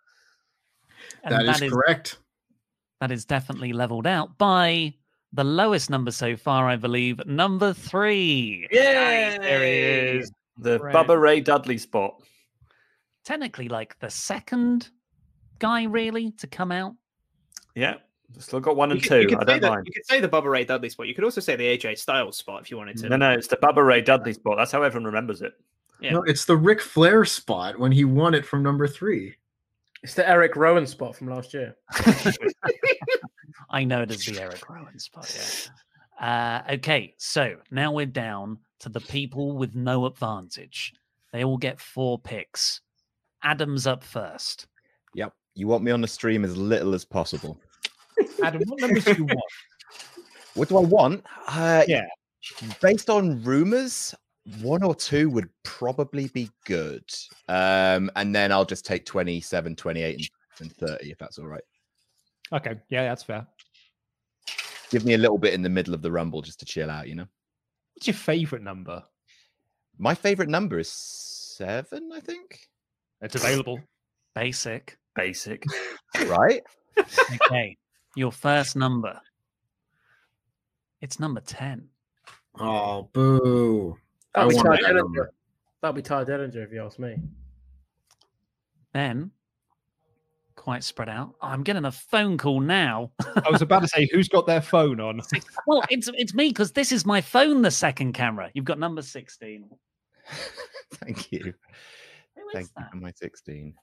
And That is correct. That is definitely leveled out by the lowest number so far, I believe. Number three. Yeah, there he is. The Right. Bubba Ray Dudley spot. Technically, like the second guy, really, to come out. Yeah, still got one and You could, two. I don't the, mind. you could say the Bubba Ray Dudley spot. You could also say the AJ Styles spot if you wanted to. No, no, it's the Bubba Ray Dudley spot. That's how everyone remembers it. Yeah. No, it's the Ric Flair spot when he won it from number three. It's the Eric Rowan spot from last year. I know it as the Eric Rowan spot. Yeah. Uh, okay, so now we're down to the people with no advantage. They all get four picks. Adam's up first. Yep. You want me on the stream as little as possible. Adam, what numbers do you want? What do I want? Uh, Yeah. Based on rumors, one or two would probably be good. Um, and then I'll just take 27, 28, and, and 30 if that's all right. Okay, yeah, that's fair. Give me a little bit in the middle of the rumble just to chill out, you know? What's your favorite number? My favorite number is seven, I think. It's available. Basic. Basic. Right? Okay, your first number. It's number 10. Oh, boo. I That'll be Ty that Dillinger. That'll be Ty Dillinger if you ask me. Then, quite spread out. I'm getting a phone call now. I was about to say, who's got their phone on? well, it's it's me because this is my phone, the second camera. You've got number 16. Thank you. Thank you for my 16.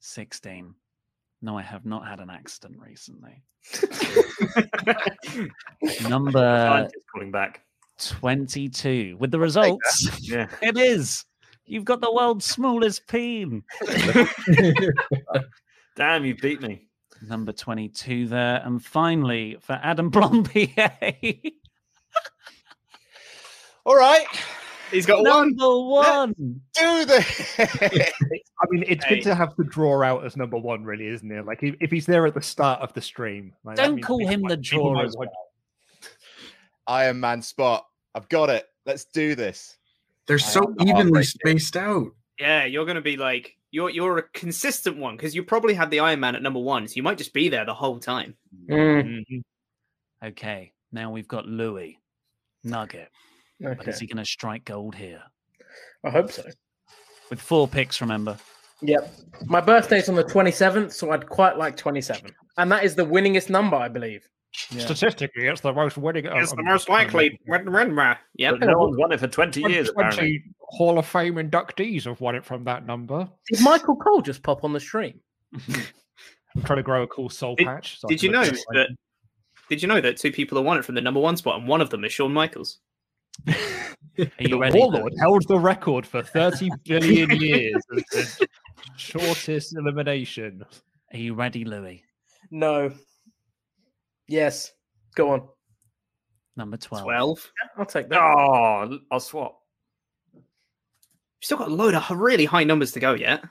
16. No, I have not had an accident recently. Number Scientist calling back. 22 with the results. Yeah. It is. You've got the world's smallest peen. Damn, you beat me. Number 22 there. And finally, for Adam Blampied, All right. He's got one. number one. Do this. I mean, it's Hey. good to have to draw out as number one, really, isn't it? Like, if, if he's there at the start of the stream, like, Don't call him the people drawer as want- Iron Man spot. I've got it. Let's do this. They're so evenly spaced out. Yeah, you're going to be like you're you're a consistent one because you probably had the Iron Man at number one, so you might just be there the whole time. Mm. Okay, now we've got Louis Nugget. But Okay. is he going to strike gold here? I hope so. With four picks, remember? Yep. My birthday's on the 27th, so I'd quite like 27. And that is the winningest number, I believe. Statistically, it's the most winning. Uh, it's the um, most um, likely. Um, yep. But no one's won it for 20 years, 20 apparently. Hall of Fame inductees have won it from that number. Did Michael Cole just pop on the stream? I'm trying to grow a cool soul Did, patch. so did you know look just like- that? Did you know that two people have won it from the number one spot, and one of them is Shawn Michaels? Are the you ready? Warlord held the record for 30 billion years as the shortest elimination. Are you ready, Louis? No. Yes. Go on. Number 12. Twelve. I'll take that. Oh, I'll swap. You've still got a load of really high numbers to go yet.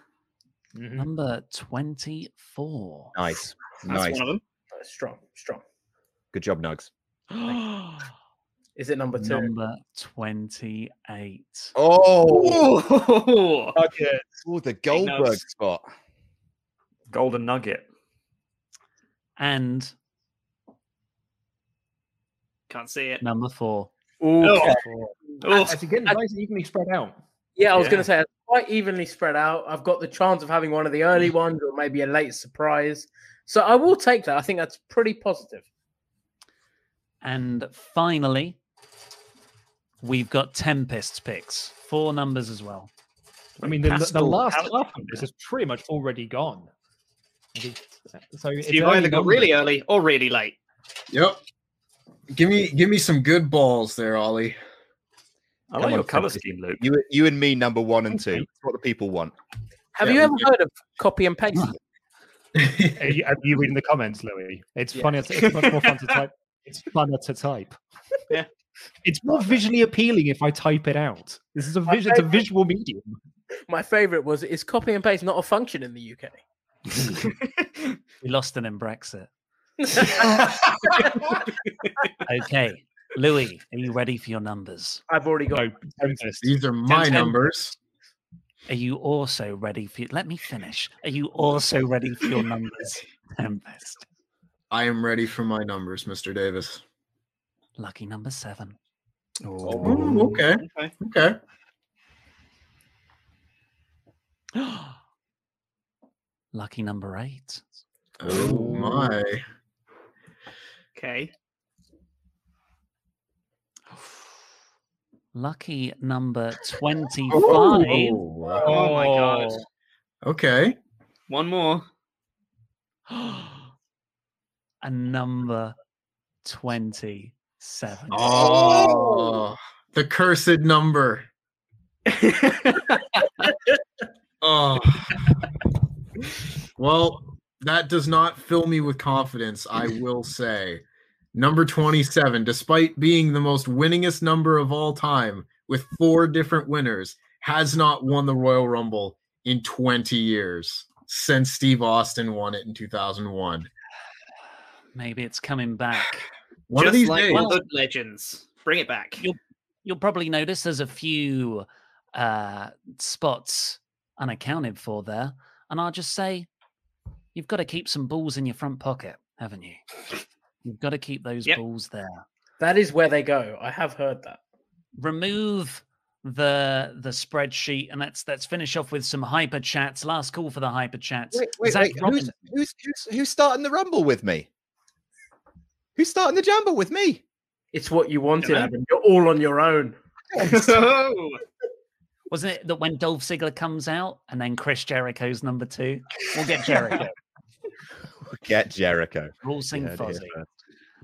Number 24. Nice. That's nice. one of them. Uh, Strong. Strong. Good job, Nugs. Is it number two? Number 28. Oh, Okay. oh the Goldberg spot. Golden Nugget. And can't see it. number four. Ooh, Oh. Oh, As you get nice and evenly spread out. Yeah, I was Yeah. going to say quite evenly spread out. I've got the chance of having one of the early mm. ones or maybe a late surprise. So I will take that. I think that's pretty positive. And finally, we've got Tempest's picks. Four numbers as well. I mean, the, the Pascal last half of this is pretty much already gone. So so you've either got really early or really late. Yep. Give me give me some good balls there, Ollie. I Come like your on, color Tempest. scheme, Luke. You, you and me, number one and two. That's what the people want. Have Yeah, you we ever heard of copy and paste? Are you, are you reading the comments, Louis? It's Yeah. funny. It's, it's much more fun to type. It's funner to type. Yeah. It's more visually appealing if I type it out. This is a vis- it's a visual medium. My favorite was is copy and paste not a function in the UK? We lost it in Brexit. Okay, Louis, are you ready for your numbers? I've already got. These are my numbers. Are you also ready for? Let me finish. Are you also ready for your numbers, Tempest? I am ready for my numbers, Mr. Davis. Lucky number seven. Oh, okay. Okay. Lucky number eight. Oh my. Okay. Lucky number 25. Oh, Oh my god. Oh. Okay. One more. and number 27. Oh, the cursed number. oh. Well, that does not fill me with confidence, I will say. Number 27, despite being the most winningest number of all time with four different winners, has not won the Royal Rumble in 20 years since Steve Austin won it in 2001. Maybe it's coming back. One Just of these like days. Blood Legends. Bring it back. You'll, you'll probably notice there's a few uh, spots unaccounted for there. And I'll just say, you've got to keep some balls in your front pocket, haven't you? You've got to keep those balls there. That is where they go. I have heard that. remove the the spreadsheet and let's let's finish off with some hyper chats. Last call for the hyper chats. Wait, wait, wait. Who's, who's, who's, who's starting the rumble with me? Who's starting the jamble with me? It's what you wanted, Yeah. Adam. You're all on your own. Wasn't it that when Dolph Ziggler comes out and then Chris Jericho's number two? We'll get Jericho. Get Jericho. We'll sing You heard it here Fozzy. first.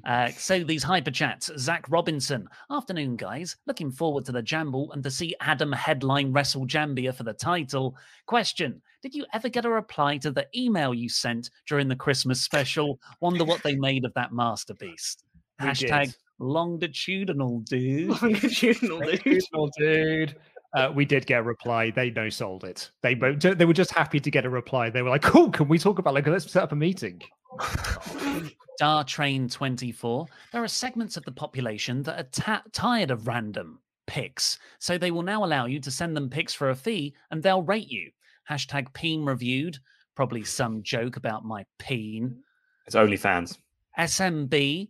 Uh, so these hyper chats, Zach Robinson. Afternoon, guys. Looking forward to the Jamble and to see Adam headline Wrestle Jambia for the title. Question: Did you ever get a reply to the email you sent during the Christmas special? Wonder what they made of that masterpiece. We Hashtag did. longitudinal dude. Longitudinal Longitudinal dude. Uh, we did get a reply. They no sold it. They bo- they were just happy to get a reply. They were like, "Cool, can we talk about like let's set up a meeting?" Star Train 24, there are segments of the population that are ta- tired of random picks. So they will now allow you to send them picks for a fee and they'll rate you. Hashtag peen reviewed. Probably some joke about my peen. It's OnlyFans. SMB.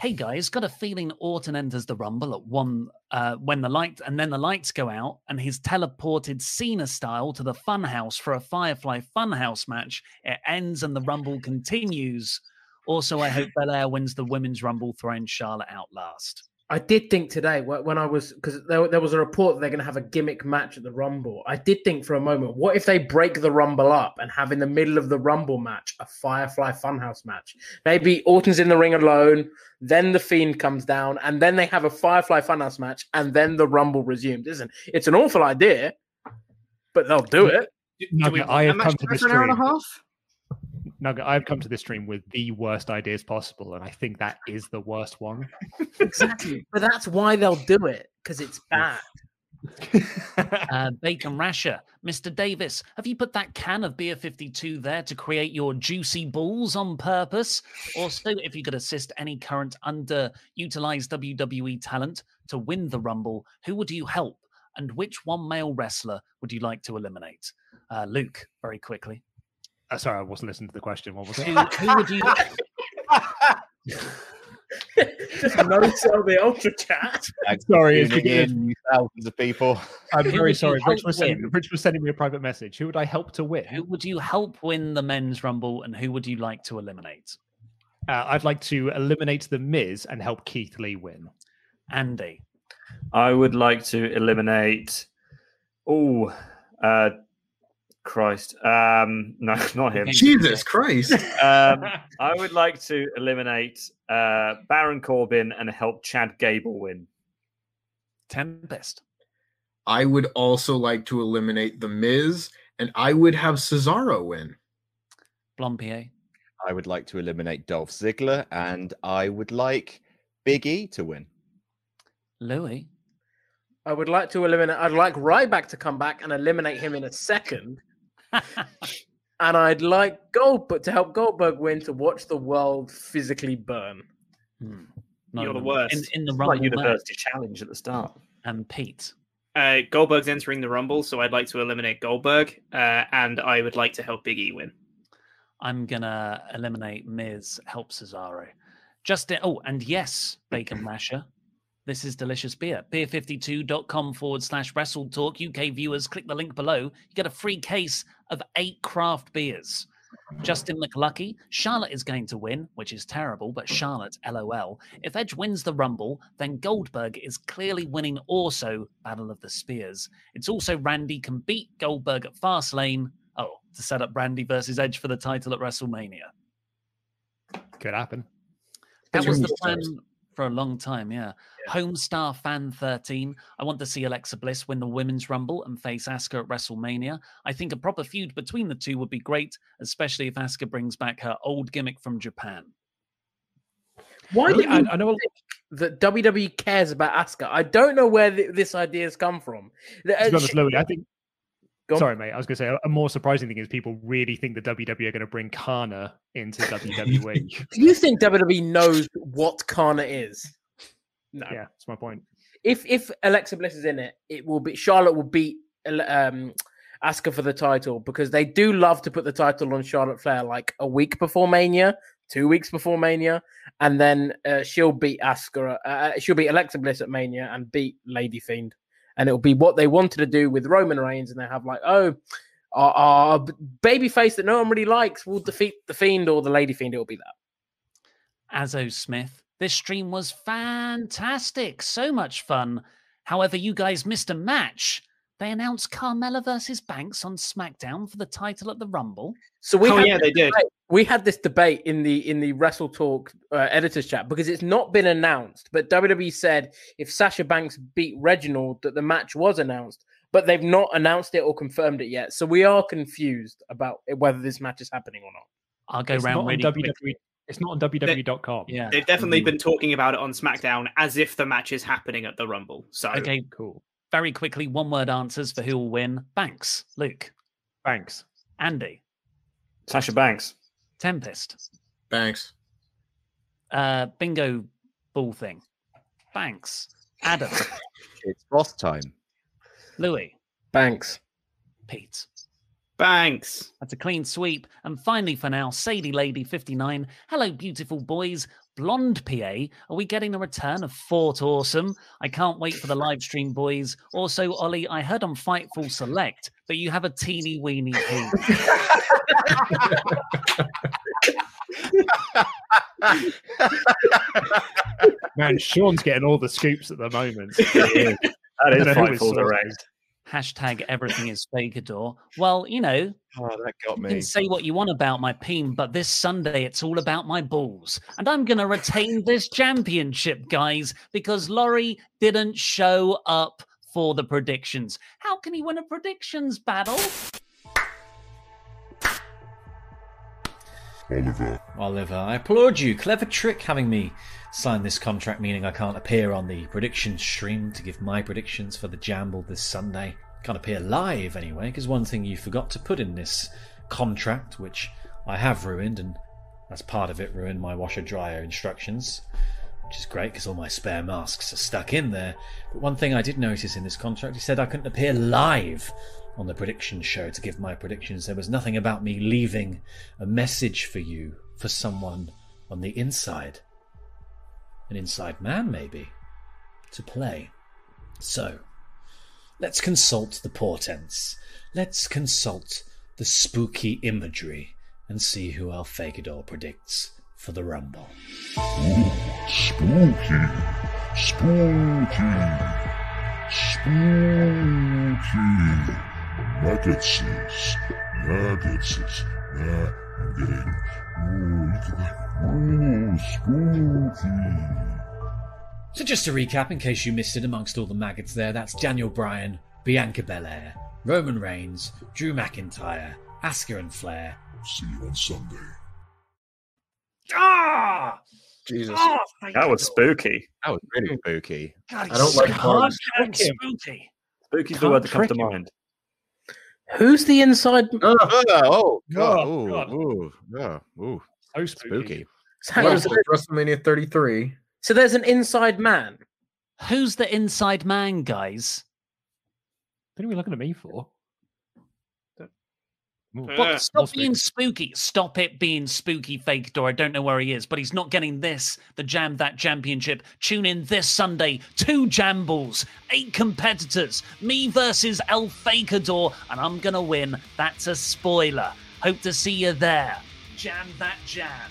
Hey guys, got a feeling Orton enters the Rumble at one uh, when the light and then the lights go out and he's teleported Cena style to the Funhouse for a Firefly Funhouse match. It ends and the Rumble continues. Also, I hope Belair wins the Women's Rumble, throwing Charlotte out last. I did think today when I was because there, there was a report that they're going to have a gimmick match at the Rumble. I did think for a moment, what if they break the Rumble up and have in the middle of the Rumble match a Firefly Funhouse match? Maybe Orton's in the ring alone, then the Fiend comes down, and then they have a Firefly Funhouse match, and then the Rumble resumes. Isn't it's an awful idea, but they'll do it. Nugget, I have come to this for an hour and a half? Nugget, I've come to this stream with the worst ideas possible, and I think that is the worst one. Exactly, but that's why they'll do it because it's bad. uh, Bacon Rasher, Mr. Davis, have you put that can of beer 52 there to create your juicy balls on purpose? Also, if you could assist any current underutilized WWE talent to win the Rumble, who would you help? And which one male wrestler would you like to eliminate? Uh, Luke, very quickly. Uh, sorry, I wasn't listening to the question. What was it? Who, who would you? Just no sell the ultra chat. Thanks Sorry, for it's tuning because- in, you thousands of people. I'm Who very sorry. Rich was, sending. Rich was sending me a private message. Who would I help to win? Who would you help win the men's Rumble, and who would you like to eliminate? Uh, I'd like to eliminate the Miz and help Keith Lee win. Andy. I would like to eliminate. Oh, uh, Christ. Um, no, not him. Jesus Christ. Um, I would like to eliminate uh, Baron Corbin and help Chad Gable win. Tempest. I would also like to eliminate The Miz, and I would have Cesaro win. Blampied. I would like to eliminate Dolph Ziggler, and I would like Big E to win. Louis. I would like to eliminate. I'd like Ryback to come back and eliminate him in a second. and I'd like Goldberg to help Goldberg win, to watch the world physically burn. Hmm. You're the worst. In, in the It's Rumble like University match. Challenge at the start. And Pete. Uh, Goldberg's entering the Rumble, so I'd like to eliminate Goldberg, uh, and I would like to help Big E win. I'm gonna eliminate Miz, help Cesaro. Just oh, and yes, Bacon Masher. This is delicious beer. Beer52.com forward slash wrestle talk. UK viewers, click the link below. You get a free case of eight craft beers. Justin McLucky, Charlotte is going to win, which is terrible, but Charlotte, lol. If Edge wins the Rumble, then Goldberg is clearly winning also Battle of the Spears. It's also Randy can beat Goldberg at Fastlane. Oh, to set up Randy versus Edge for the title at WrestleMania. Could happen. That was the plan stars. For a long time, yeah. Homestar Fan 13. I want to see Alexa Bliss win the Women's Rumble and face Asuka at WrestleMania. I think a proper feud between the two would be great, especially if Asuka brings back her old gimmick from Japan. Why do I- you I know a- that WWE cares about Asuka? I don't know where th- this idea has come from. Uh, honest, Louis, I think. Go. Sorry, mate. I was going to say a more surprising thing is people really think that WWE are going to bring Kana into WWE. Do you think WWE knows what Kana is? No. yeah, that's my point. If if Alexa Bliss is in it, it will be Charlotte will beat Ele- um Asuka for the title because they do love to put the title on Charlotte Flair like a week before Mania, two weeks before Mania, and then uh, she'll beat Asuka. Uh, she'll beat Alexa Bliss at Mania and beat Lady Fiend, and it'll be what they wanted to do with Roman Reigns, and they have like oh. Our, our b- baby face that no one really likes will defeat the Fiend or the Lady Fiend. It will be that. Azo Smith. This stream was fantastic. So much fun. However, you guys missed a match. They announced Carmella versus Banks on SmackDown for the title at the Rumble. So we Oh, had yeah, this they did. debate- We had this debate in the in the Wrestle Talk uh, editors chat because it's not been announced, but WWE said if Sasha Banks beat Reginald that the match was announced, but they've not announced it or confirmed it yet. So we are confused about whether this match is happening or not. I'll go It's round not on really WWE. quick. It's not on WWE.com. Yeah. They've definitely been talking about it on SmackDown as if the match is happening at the Rumble. So Okay, cool. Very quickly, one word answers for who will win. Banks, Luke, Banks, Andy, Sasha Banks. Tempest, Banks. uh, bingo ball thing. Banks, Adam, It's boss time. Louis, Banks. Pete. Banks. That's a clean sweep. And finally, for now, Sadie Lady 59. Hello, beautiful boys. Blonde PA, are we getting the return of Fort Awesome? I can't wait for the live stream, boys. Also, Ollie, I heard on Fightful Select that you have a teeny weeny pee. Man, Sean's getting all the scoops at the moment. that is I is don't know who his Fightful source Direct. Hashtag everything is Fakador. Well, you know, Oh, that got you can say what you want about my peen, but this Sunday it's all about my balls. And I'm going to retain this championship, guys, because Laurie didn't show up for the predictions. How can he win a predictions battle? Oliver. Oliver, I applaud you. Clever trick having me sign this contract, meaning I can't appear on the prediction stream to give my predictions for the Jamble this Sunday. Can't appear live anyway, because one thing you forgot to put in this contract, which I have ruined, and as part of it, ruined my washer dryer instructions, which is great because all my spare masks are stuck in there. But one thing I did notice in this contract, he said I couldn't appear live on the prediction show to give my predictions. There was nothing about me leaving a message for you, for someone on the inside. An inside man, maybe, to play. So, let's consult the portents. Let's consult the spooky imagery and see who our Fakador predicts for the Rumble. Ooh, spooky, spooky, spooky. Nuggets, nuggets. Nah, I'm getting. Ooh, look at that. Ooh, spooky. So, just to recap, in case you missed it amongst all the maggots there, that's Daniel Bryan, Bianca Belair, Roman Reigns, Drew McIntyre, Asuka and Flair. See you on Sunday. Ah! Jesus. Oh, That was spooky. That was really spooky. God, I don't like so bugs. hard, spooky. Spooky's the Can't word that comes to mind. Who's the inside? Ah, oh, oh, God. Oh, oh Ooh, God. ooh, yeah, ooh. So spooky. So, hang on, so, WrestleMania 33. so there's an inside man. Who's the inside man, guys? What are we looking at me for? Ooh. But stop being spooky. Stop it being spooky, fake door. I don't know where he is, but he's not getting this, the Jam That Championship. Tune in this Sunday. Two Jambles, eight competitors, me versus El Fakador, and I'm going to win. That's a spoiler. Hope to see you there. Jam That Jam.